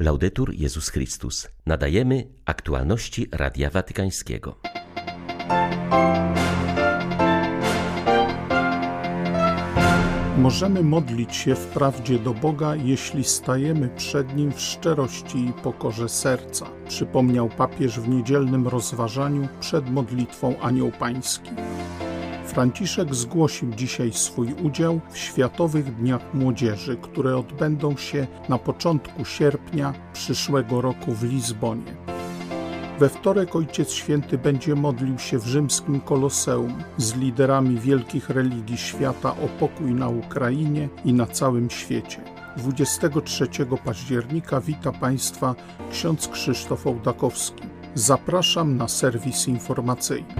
Laudetur Jezus Chrystus. Nadajemy aktualności Radia Watykańskiego. Możemy modlić się wprawdzie do Boga, jeśli stajemy przed Nim w szczerości i pokorze serca, przypomniał papież w niedzielnym rozważaniu przed modlitwą Anioł Pański. Franciszek zgłosił dzisiaj swój udział w Światowych Dniach Młodzieży, które odbędą się na początku sierpnia przyszłego roku w Lizbonie. We wtorek Ojciec Święty będzie modlił się w rzymskim Koloseum z liderami wielkich religii świata o pokój na Ukrainie i na całym świecie. 23 października wita Państwa ksiądz Krzysztof Ołdakowski. Zapraszam na serwis informacyjny.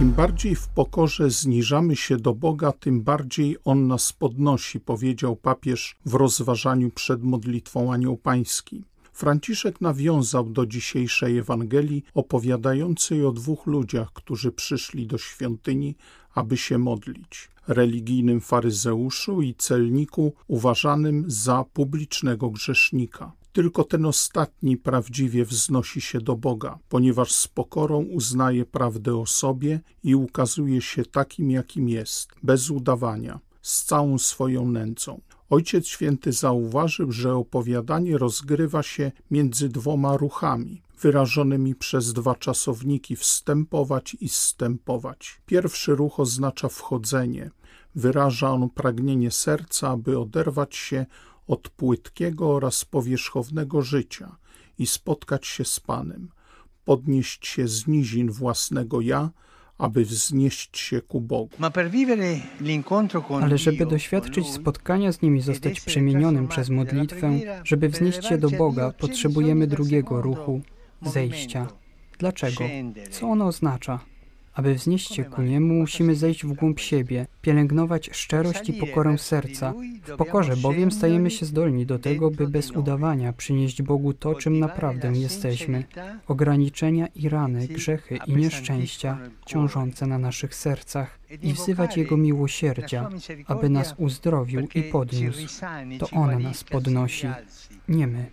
Im bardziej w pokorze zniżamy się do Boga, tym bardziej On nas podnosi, powiedział papież w rozważaniu przed modlitwą Anioł Pański. Franciszek nawiązał do dzisiejszej Ewangelii opowiadającej o dwóch ludziach, którzy przyszli do świątyni, aby się modlić. Religijnym faryzeuszu i celniku uważanym za publicznego grzesznika. Tylko ten ostatni prawdziwie wznosi się do Boga, ponieważ z pokorą uznaje prawdę o sobie i ukazuje się takim, jakim jest, bez udawania, z całą swoją nędzą. Ojciec Święty zauważył, że opowiadanie rozgrywa się między dwoma ruchami, wyrażonymi przez dwa czasowniki wstępować i stępować. Pierwszy ruch oznacza wchodzenie. Wyraża on pragnienie serca, aby oderwać się od płytkiego oraz powierzchownego życia i spotkać się z Panem, podnieść się z nizin własnego ja, aby wznieść się ku Bogu. Ale żeby doświadczyć spotkania z Nim i zostać przemienionym przez modlitwę, żeby wznieść się do Boga, potrzebujemy drugiego ruchu, zejścia. Dlaczego? Co ono oznacza? Aby wznieść się ku Niemu, musimy zejść w głąb siebie, pielęgnować szczerość i pokorę serca. W pokorze bowiem stajemy się zdolni do tego, by bez udawania przynieść Bogu to, czym naprawdę jesteśmy. Ograniczenia i rany, grzechy i nieszczęścia ciążące na naszych sercach i wzywać Jego miłosierdzia, aby nas uzdrowił i podniósł. To On nas podnosi, nie my.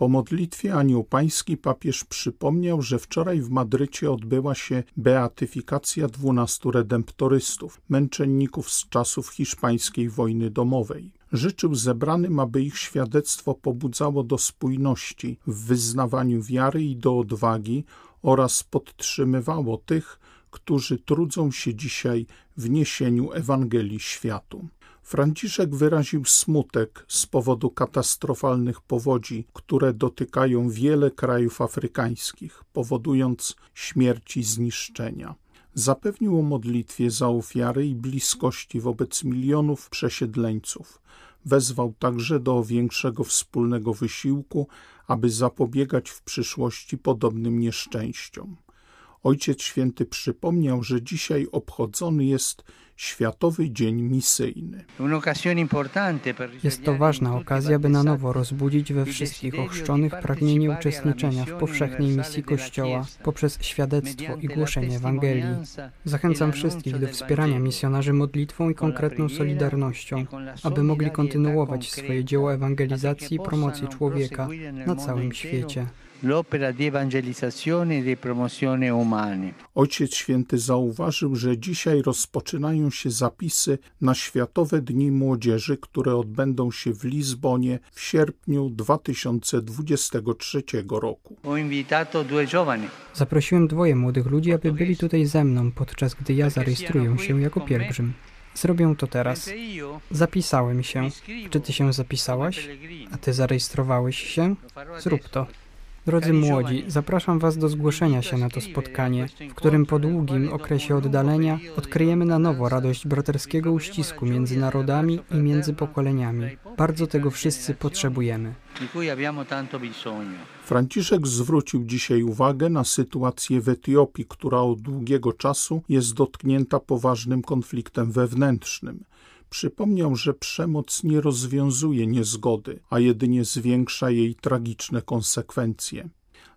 Po modlitwie Anioł Pański papież przypomniał, że wczoraj w Madrycie odbyła się beatyfikacja dwunastu redemptorystów, męczenników z czasów hiszpańskiej wojny domowej. Życzył zebranym, aby ich świadectwo pobudzało do spójności w wyznawaniu wiary i do odwagi oraz podtrzymywało tych, którzy trudzą się dzisiaj w niesieniu Ewangelii światu. Franciszek wyraził smutek z powodu katastrofalnych powodzi, które dotykają wiele krajów afrykańskich, powodując śmierć i zniszczenia. Zapewnił o modlitwie za ofiary i bliskości wobec milionów przesiedleńców. Wezwał także do większego wspólnego wysiłku, aby zapobiegać w przyszłości podobnym nieszczęściom. Ojciec Święty przypomniał, że dzisiaj obchodzony jest Światowy Dzień Misyjny. Jest to ważna okazja, by na nowo rozbudzić we wszystkich ochrzczonych pragnienie uczestniczenia w powszechnej misji Kościoła poprzez świadectwo i głoszenie Ewangelii. Zachęcam wszystkich do wspierania misjonarzy modlitwą i konkretną solidarnością, aby mogli kontynuować swoje dzieło ewangelizacji i promocji człowieka na całym świecie l'opera di evangelizzazione e di promozione umani. Ojciec Święty zauważył, że dzisiaj rozpoczynają się zapisy na Światowe Dni Młodzieży, które odbędą się w Lizbonie w sierpniu 2023 roku. Zaprosiłem dwoje młodych ludzi, aby byli tutaj ze mną, podczas gdy ja zarejestruję się jako pielgrzym. Zrobię to teraz. Zapisałem się. Czy ty się zapisałaś? A ty zarejestrowałeś się? Zrób to. Drodzy młodzi, zapraszam Was do zgłoszenia się na to spotkanie, w którym po długim okresie oddalenia odkryjemy na nowo radość braterskiego uścisku między narodami i między pokoleniami. Bardzo tego wszyscy potrzebujemy. Franciszek zwrócił dzisiaj uwagę na sytuację w Etiopii, która od długiego czasu jest dotknięta poważnym konfliktem wewnętrznym. Przypomniał, że przemoc nie rozwiązuje niezgody, a jedynie zwiększa jej tragiczne konsekwencje.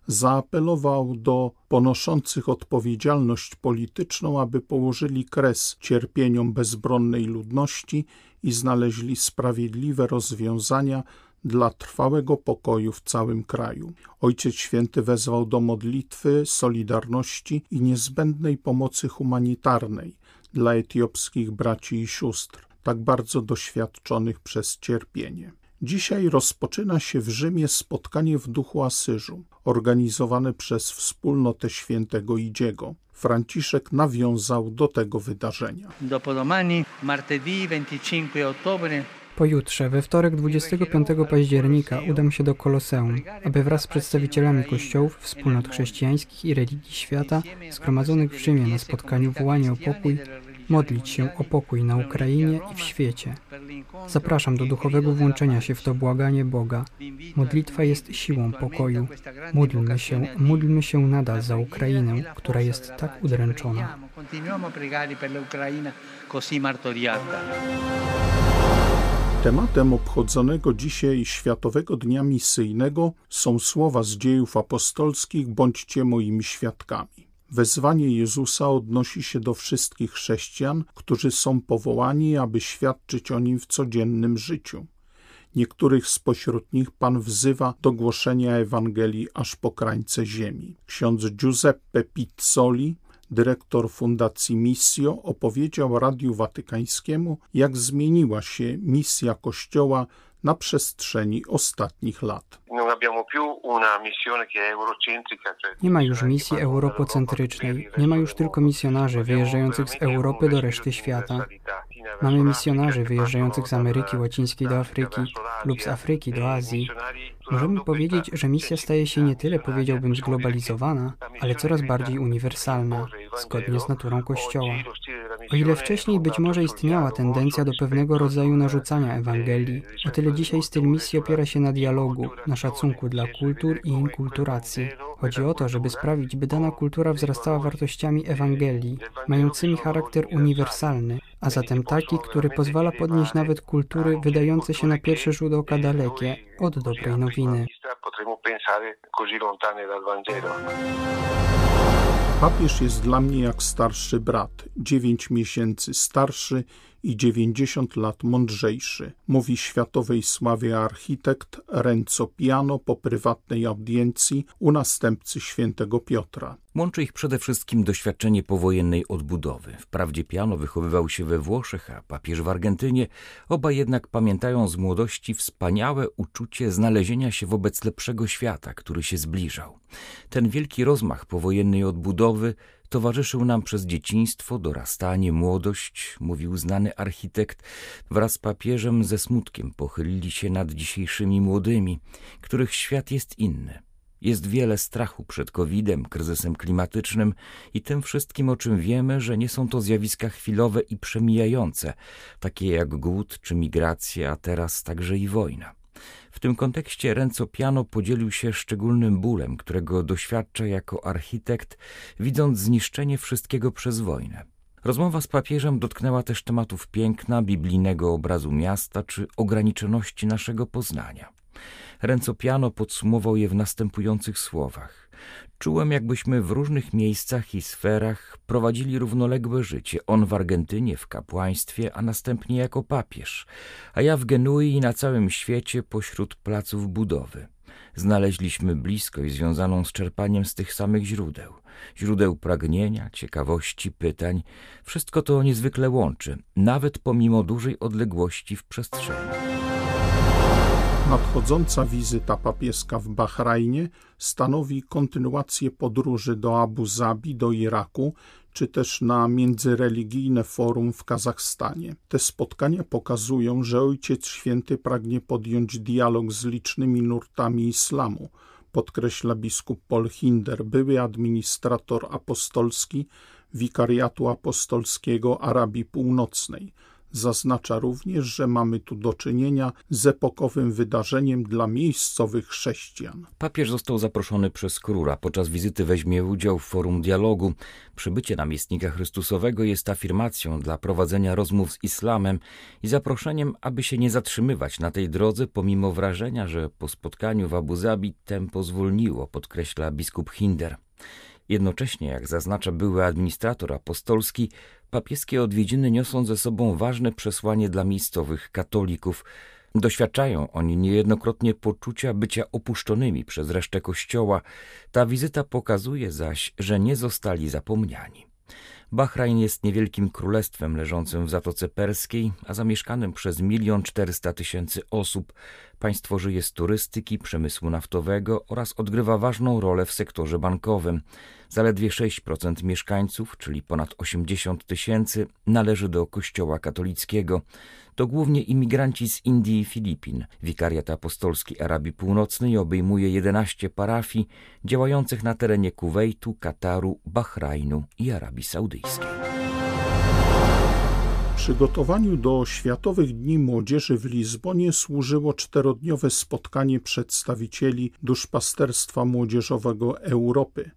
zaapelował do ponoszących odpowiedzialność polityczną, aby położyli kres cierpieniom bezbronnej ludności i znaleźli sprawiedliwe rozwiązania dla trwałego pokoju w całym kraju. Ojciec Święty wezwał do modlitwy, solidarności i niezbędnej pomocy humanitarnej dla etiopskich braci i sióstr, tak bardzo doświadczonych przez cierpienie. Dzisiaj rozpoczyna się w Rzymie spotkanie w duchu Asyżu, organizowane przez wspólnotę świętego Idziego. Franciszek nawiązał do tego wydarzenia. Dopodomani, martedì 25 ottobre, Pojutrze, we wtorek 25 października, udam się do Koloseum, aby wraz z przedstawicielami kościołów, wspólnot chrześcijańskich i religii świata, zgromadzonych w Rzymie na spotkaniu wołania o pokój, modlić się o pokój na Ukrainie i w świecie. Zapraszam do duchowego włączenia się w to błaganie Boga. Modlitwa jest siłą pokoju. Módlmy się, módlmy się nadal za Ukrainę, która jest tak udręczona. Tematem obchodzonego dzisiaj Światowego Dnia Misyjnego są słowa z dziejów apostolskich Bądźcie moimi świadkami. Wezwanie Jezusa odnosi się do wszystkich chrześcijan, którzy są powołani, aby świadczyć o Nim w codziennym życiu. Niektórych spośród nich Pan wzywa do głoszenia Ewangelii aż po krańce ziemi. Ksiądz Giuseppe Pizzoli, dyrektor Fundacji Missio, opowiedział Radiu Watykańskiemu, jak zmieniła się misja Kościoła na przestrzeni ostatnich lat. Nie ma już misji europocentrycznej, nie ma już tylko misjonarzy wyjeżdżających z Europy do reszty świata. Mamy misjonarzy wyjeżdżających z Ameryki Łacińskiej do Afryki lub z Afryki do Azji. Możemy powiedzieć, że misja staje się nie tyle, powiedziałbym, zglobalizowana, ale coraz bardziej uniwersalna, zgodnie z naturą Kościoła. O ile wcześniej być może istniała tendencja do pewnego rodzaju narzucania Ewangelii, o tyle dzisiaj styl misji opiera się na dialogu, na dla kultur i inkulturacji. Chodzi o to, żeby sprawić, by dana kultura wzrastała wartościami Ewangelii, mającymi charakter uniwersalny, a zatem taki, który pozwala podnieść nawet kultury wydające się na pierwszy rzut oka dalekie od dobrej nowiny. Papież jest dla mnie jak starszy brat, dziewięć miesięcy starszy i 90 lat mądrzejszy, mówi światowej sławie architekt Renzo Piano po prywatnej audiencji u następcy świętego Piotra. Łączy ich przede wszystkim doświadczenie powojennej odbudowy. Wprawdzie Piano wychowywał się we Włoszech, a papież w Argentynie. Oba jednak pamiętają z młodości wspaniałe uczucie znalezienia się wobec lepszego świata, który się zbliżał. Ten wielki rozmach powojennej odbudowy towarzyszył nam przez dzieciństwo, dorastanie, młodość, mówił znany architekt. Wraz z papieżem ze smutkiem pochylili się nad dzisiejszymi młodymi, których świat jest inny. Jest wiele strachu przed COVID-em, kryzysem klimatycznym i tym wszystkim, o czym wiemy, że nie są to zjawiska chwilowe i przemijające, takie jak głód czy migracja, a teraz także i wojna. W tym kontekście Renzo Piano podzielił się szczególnym bólem, którego doświadcza jako architekt, widząc zniszczenie wszystkiego przez wojnę. Rozmowa z papieżem dotknęła też tematów piękna, biblijnego obrazu miasta czy ograniczoności naszego poznania. Renzo Piano podsumował je w następujących słowach. Czułem, jakbyśmy w różnych miejscach i sferach prowadzili równoległe życie. On w Argentynie, w kapłaństwie, a następnie jako papież, a ja w Genui i na całym świecie pośród placów budowy. Znaleźliśmy bliskość związaną z czerpaniem z tych samych źródeł. Źródeł pragnienia, ciekawości, pytań. Wszystko to niezwykle łączy, nawet pomimo dużej odległości w przestrzeni. Nadchodząca wizyta papieska w Bahrajnie stanowi kontynuację podróży do Abu Zabi, do Iraku, czy też na międzyreligijne forum w Kazachstanie. Te spotkania pokazują, że Ojciec Święty pragnie podjąć dialog z licznymi nurtami islamu, podkreśla biskup Paul Hinder, były administrator apostolski Wikariatu Apostolskiego Arabii Północnej – Zaznacza również, że mamy tu do czynienia z epokowym wydarzeniem dla miejscowych chrześcijan. Papież został zaproszony przez króla. Podczas wizyty weźmie udział w forum dialogu. Przybycie namiestnika Chrystusowego jest afirmacją dla prowadzenia rozmów z islamem i zaproszeniem, aby się nie zatrzymywać na tej drodze, pomimo wrażenia, że po spotkaniu w Abu Zabi tempo zwolniło, podkreśla biskup Hinder. Jednocześnie, jak zaznacza były administrator apostolski, papieskie odwiedziny niosą ze sobą ważne przesłanie dla miejscowych katolików. Doświadczają oni niejednokrotnie poczucia bycia opuszczonymi przez resztę kościoła. Ta wizyta pokazuje zaś, że nie zostali zapomniani. Bahrajn jest niewielkim królestwem leżącym w Zatoce Perskiej, a zamieszkanym przez milion czterysta tysięcy osób. Państwo żyje z turystyki, przemysłu naftowego oraz odgrywa ważną rolę w sektorze bankowym. Zaledwie 6% mieszkańców, czyli ponad 80 tysięcy, należy do Kościoła katolickiego. To głównie imigranci z Indii i Filipin. Wikariat Apostolski Arabii Północnej obejmuje 11 parafii działających na terenie Kuwejtu, Kataru, Bahrajnu i Arabii Saudyjskiej. Przygotowaniu do Światowych Dni Młodzieży w Lizbonie służyło czterodniowe spotkanie przedstawicieli duszpasterstwa młodzieżowego Europy.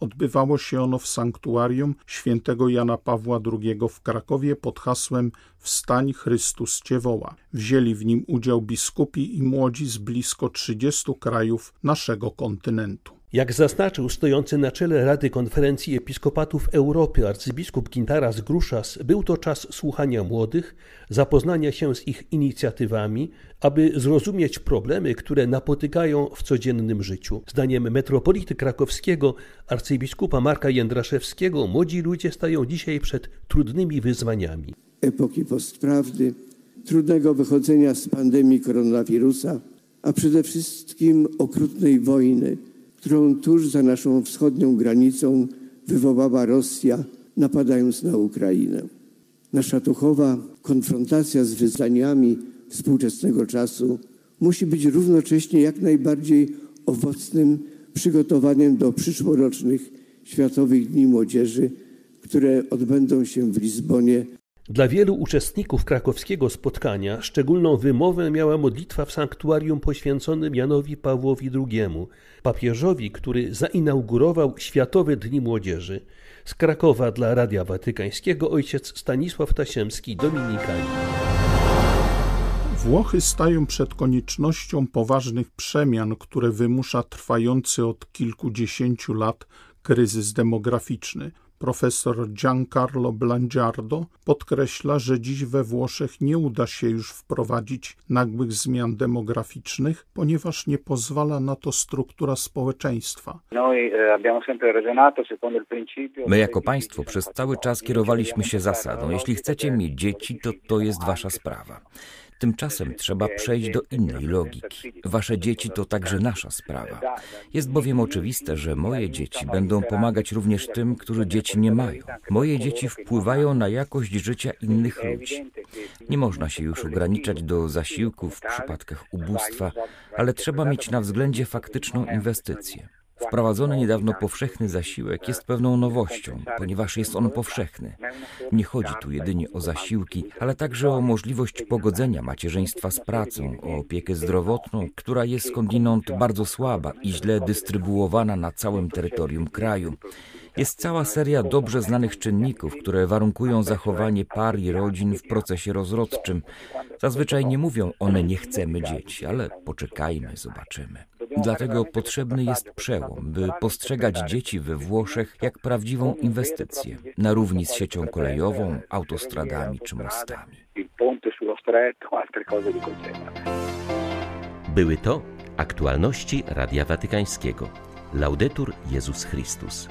Odbywało się ono w sanktuarium świętego Jana Pawła II w Krakowie pod hasłem Wstań Chrystus Cię woła. Wzięli w nim udział biskupi i młodzi z blisko 30 krajów naszego kontynentu. Jak zaznaczył stojący na czele Rady Konferencji Episkopatów Europy arcybiskup Gintaras Gruszas, był to czas słuchania młodych, zapoznania się z ich inicjatywami, aby zrozumieć problemy, które napotykają w codziennym życiu. Zdaniem metropolity krakowskiego arcybiskupa Marka Jędraszewskiego, młodzi ludzie stają dzisiaj przed trudnymi wyzwaniami. Epoki postprawdy, trudnego wychodzenia z pandemii koronawirusa, a przede wszystkim okrutnej wojny – którą tuż za naszą wschodnią granicą wywołała Rosja, napadając na Ukrainę. Nasza duchowa konfrontacja z wyzwaniami współczesnego czasu musi być równocześnie jak najbardziej owocnym przygotowaniem do przyszłorocznych Światowych Dni Młodzieży, które odbędą się w Lizbonie dla wielu uczestników krakowskiego spotkania szczególną wymowę miała modlitwa w sanktuarium poświęconym Janowi Pawłowi II, papieżowi, który zainaugurował Światowe Dni Młodzieży. Z Krakowa dla Radia Watykańskiego ojciec Stanisław Tasiemski, Dominikanin. Włochy stają przed koniecznością poważnych przemian, które wymusza trwający od kilkudziesięciu lat kryzys demograficzny. Profesor Giancarlo Blangiardo podkreśla, że dziś we Włoszech nie uda się już wprowadzić nagłych zmian demograficznych, ponieważ nie pozwala na to struktura społeczeństwa. My jako państwo przez cały czas kierowaliśmy się zasadą, jeśli chcecie mieć dzieci, to to jest wasza sprawa. Tymczasem trzeba przejść do innej logiki. Wasze dzieci to także nasza sprawa. Jest bowiem oczywiste, że moje dzieci będą pomagać również tym, którzy dzieci nie mają. Moje dzieci wpływają na jakość życia innych ludzi. Nie można się już ograniczać do zasiłków w przypadkach ubóstwa, ale trzeba mieć na względzie faktyczną inwestycję. Wprowadzony niedawno powszechny zasiłek jest pewną nowością, ponieważ jest on powszechny. Nie chodzi tu jedynie o zasiłki, ale także o możliwość pogodzenia macierzyństwa z pracą, o opiekę zdrowotną, która jest skądinąd bardzo słaba i źle dystrybuowana na całym terytorium kraju. Jest cała seria dobrze znanych czynników, które warunkują zachowanie par i rodzin w procesie rozrodczym. Zazwyczaj nie mówią one nie chcemy dzieci, ale poczekajmy, zobaczymy. Dlatego potrzebny jest przełom, by postrzegać dzieci we Włoszech jak prawdziwą inwestycję, na równi z siecią kolejową, autostradami czy mostami. Były to aktualności Radia Watykańskiego. Laudetur Jezus Chrystus.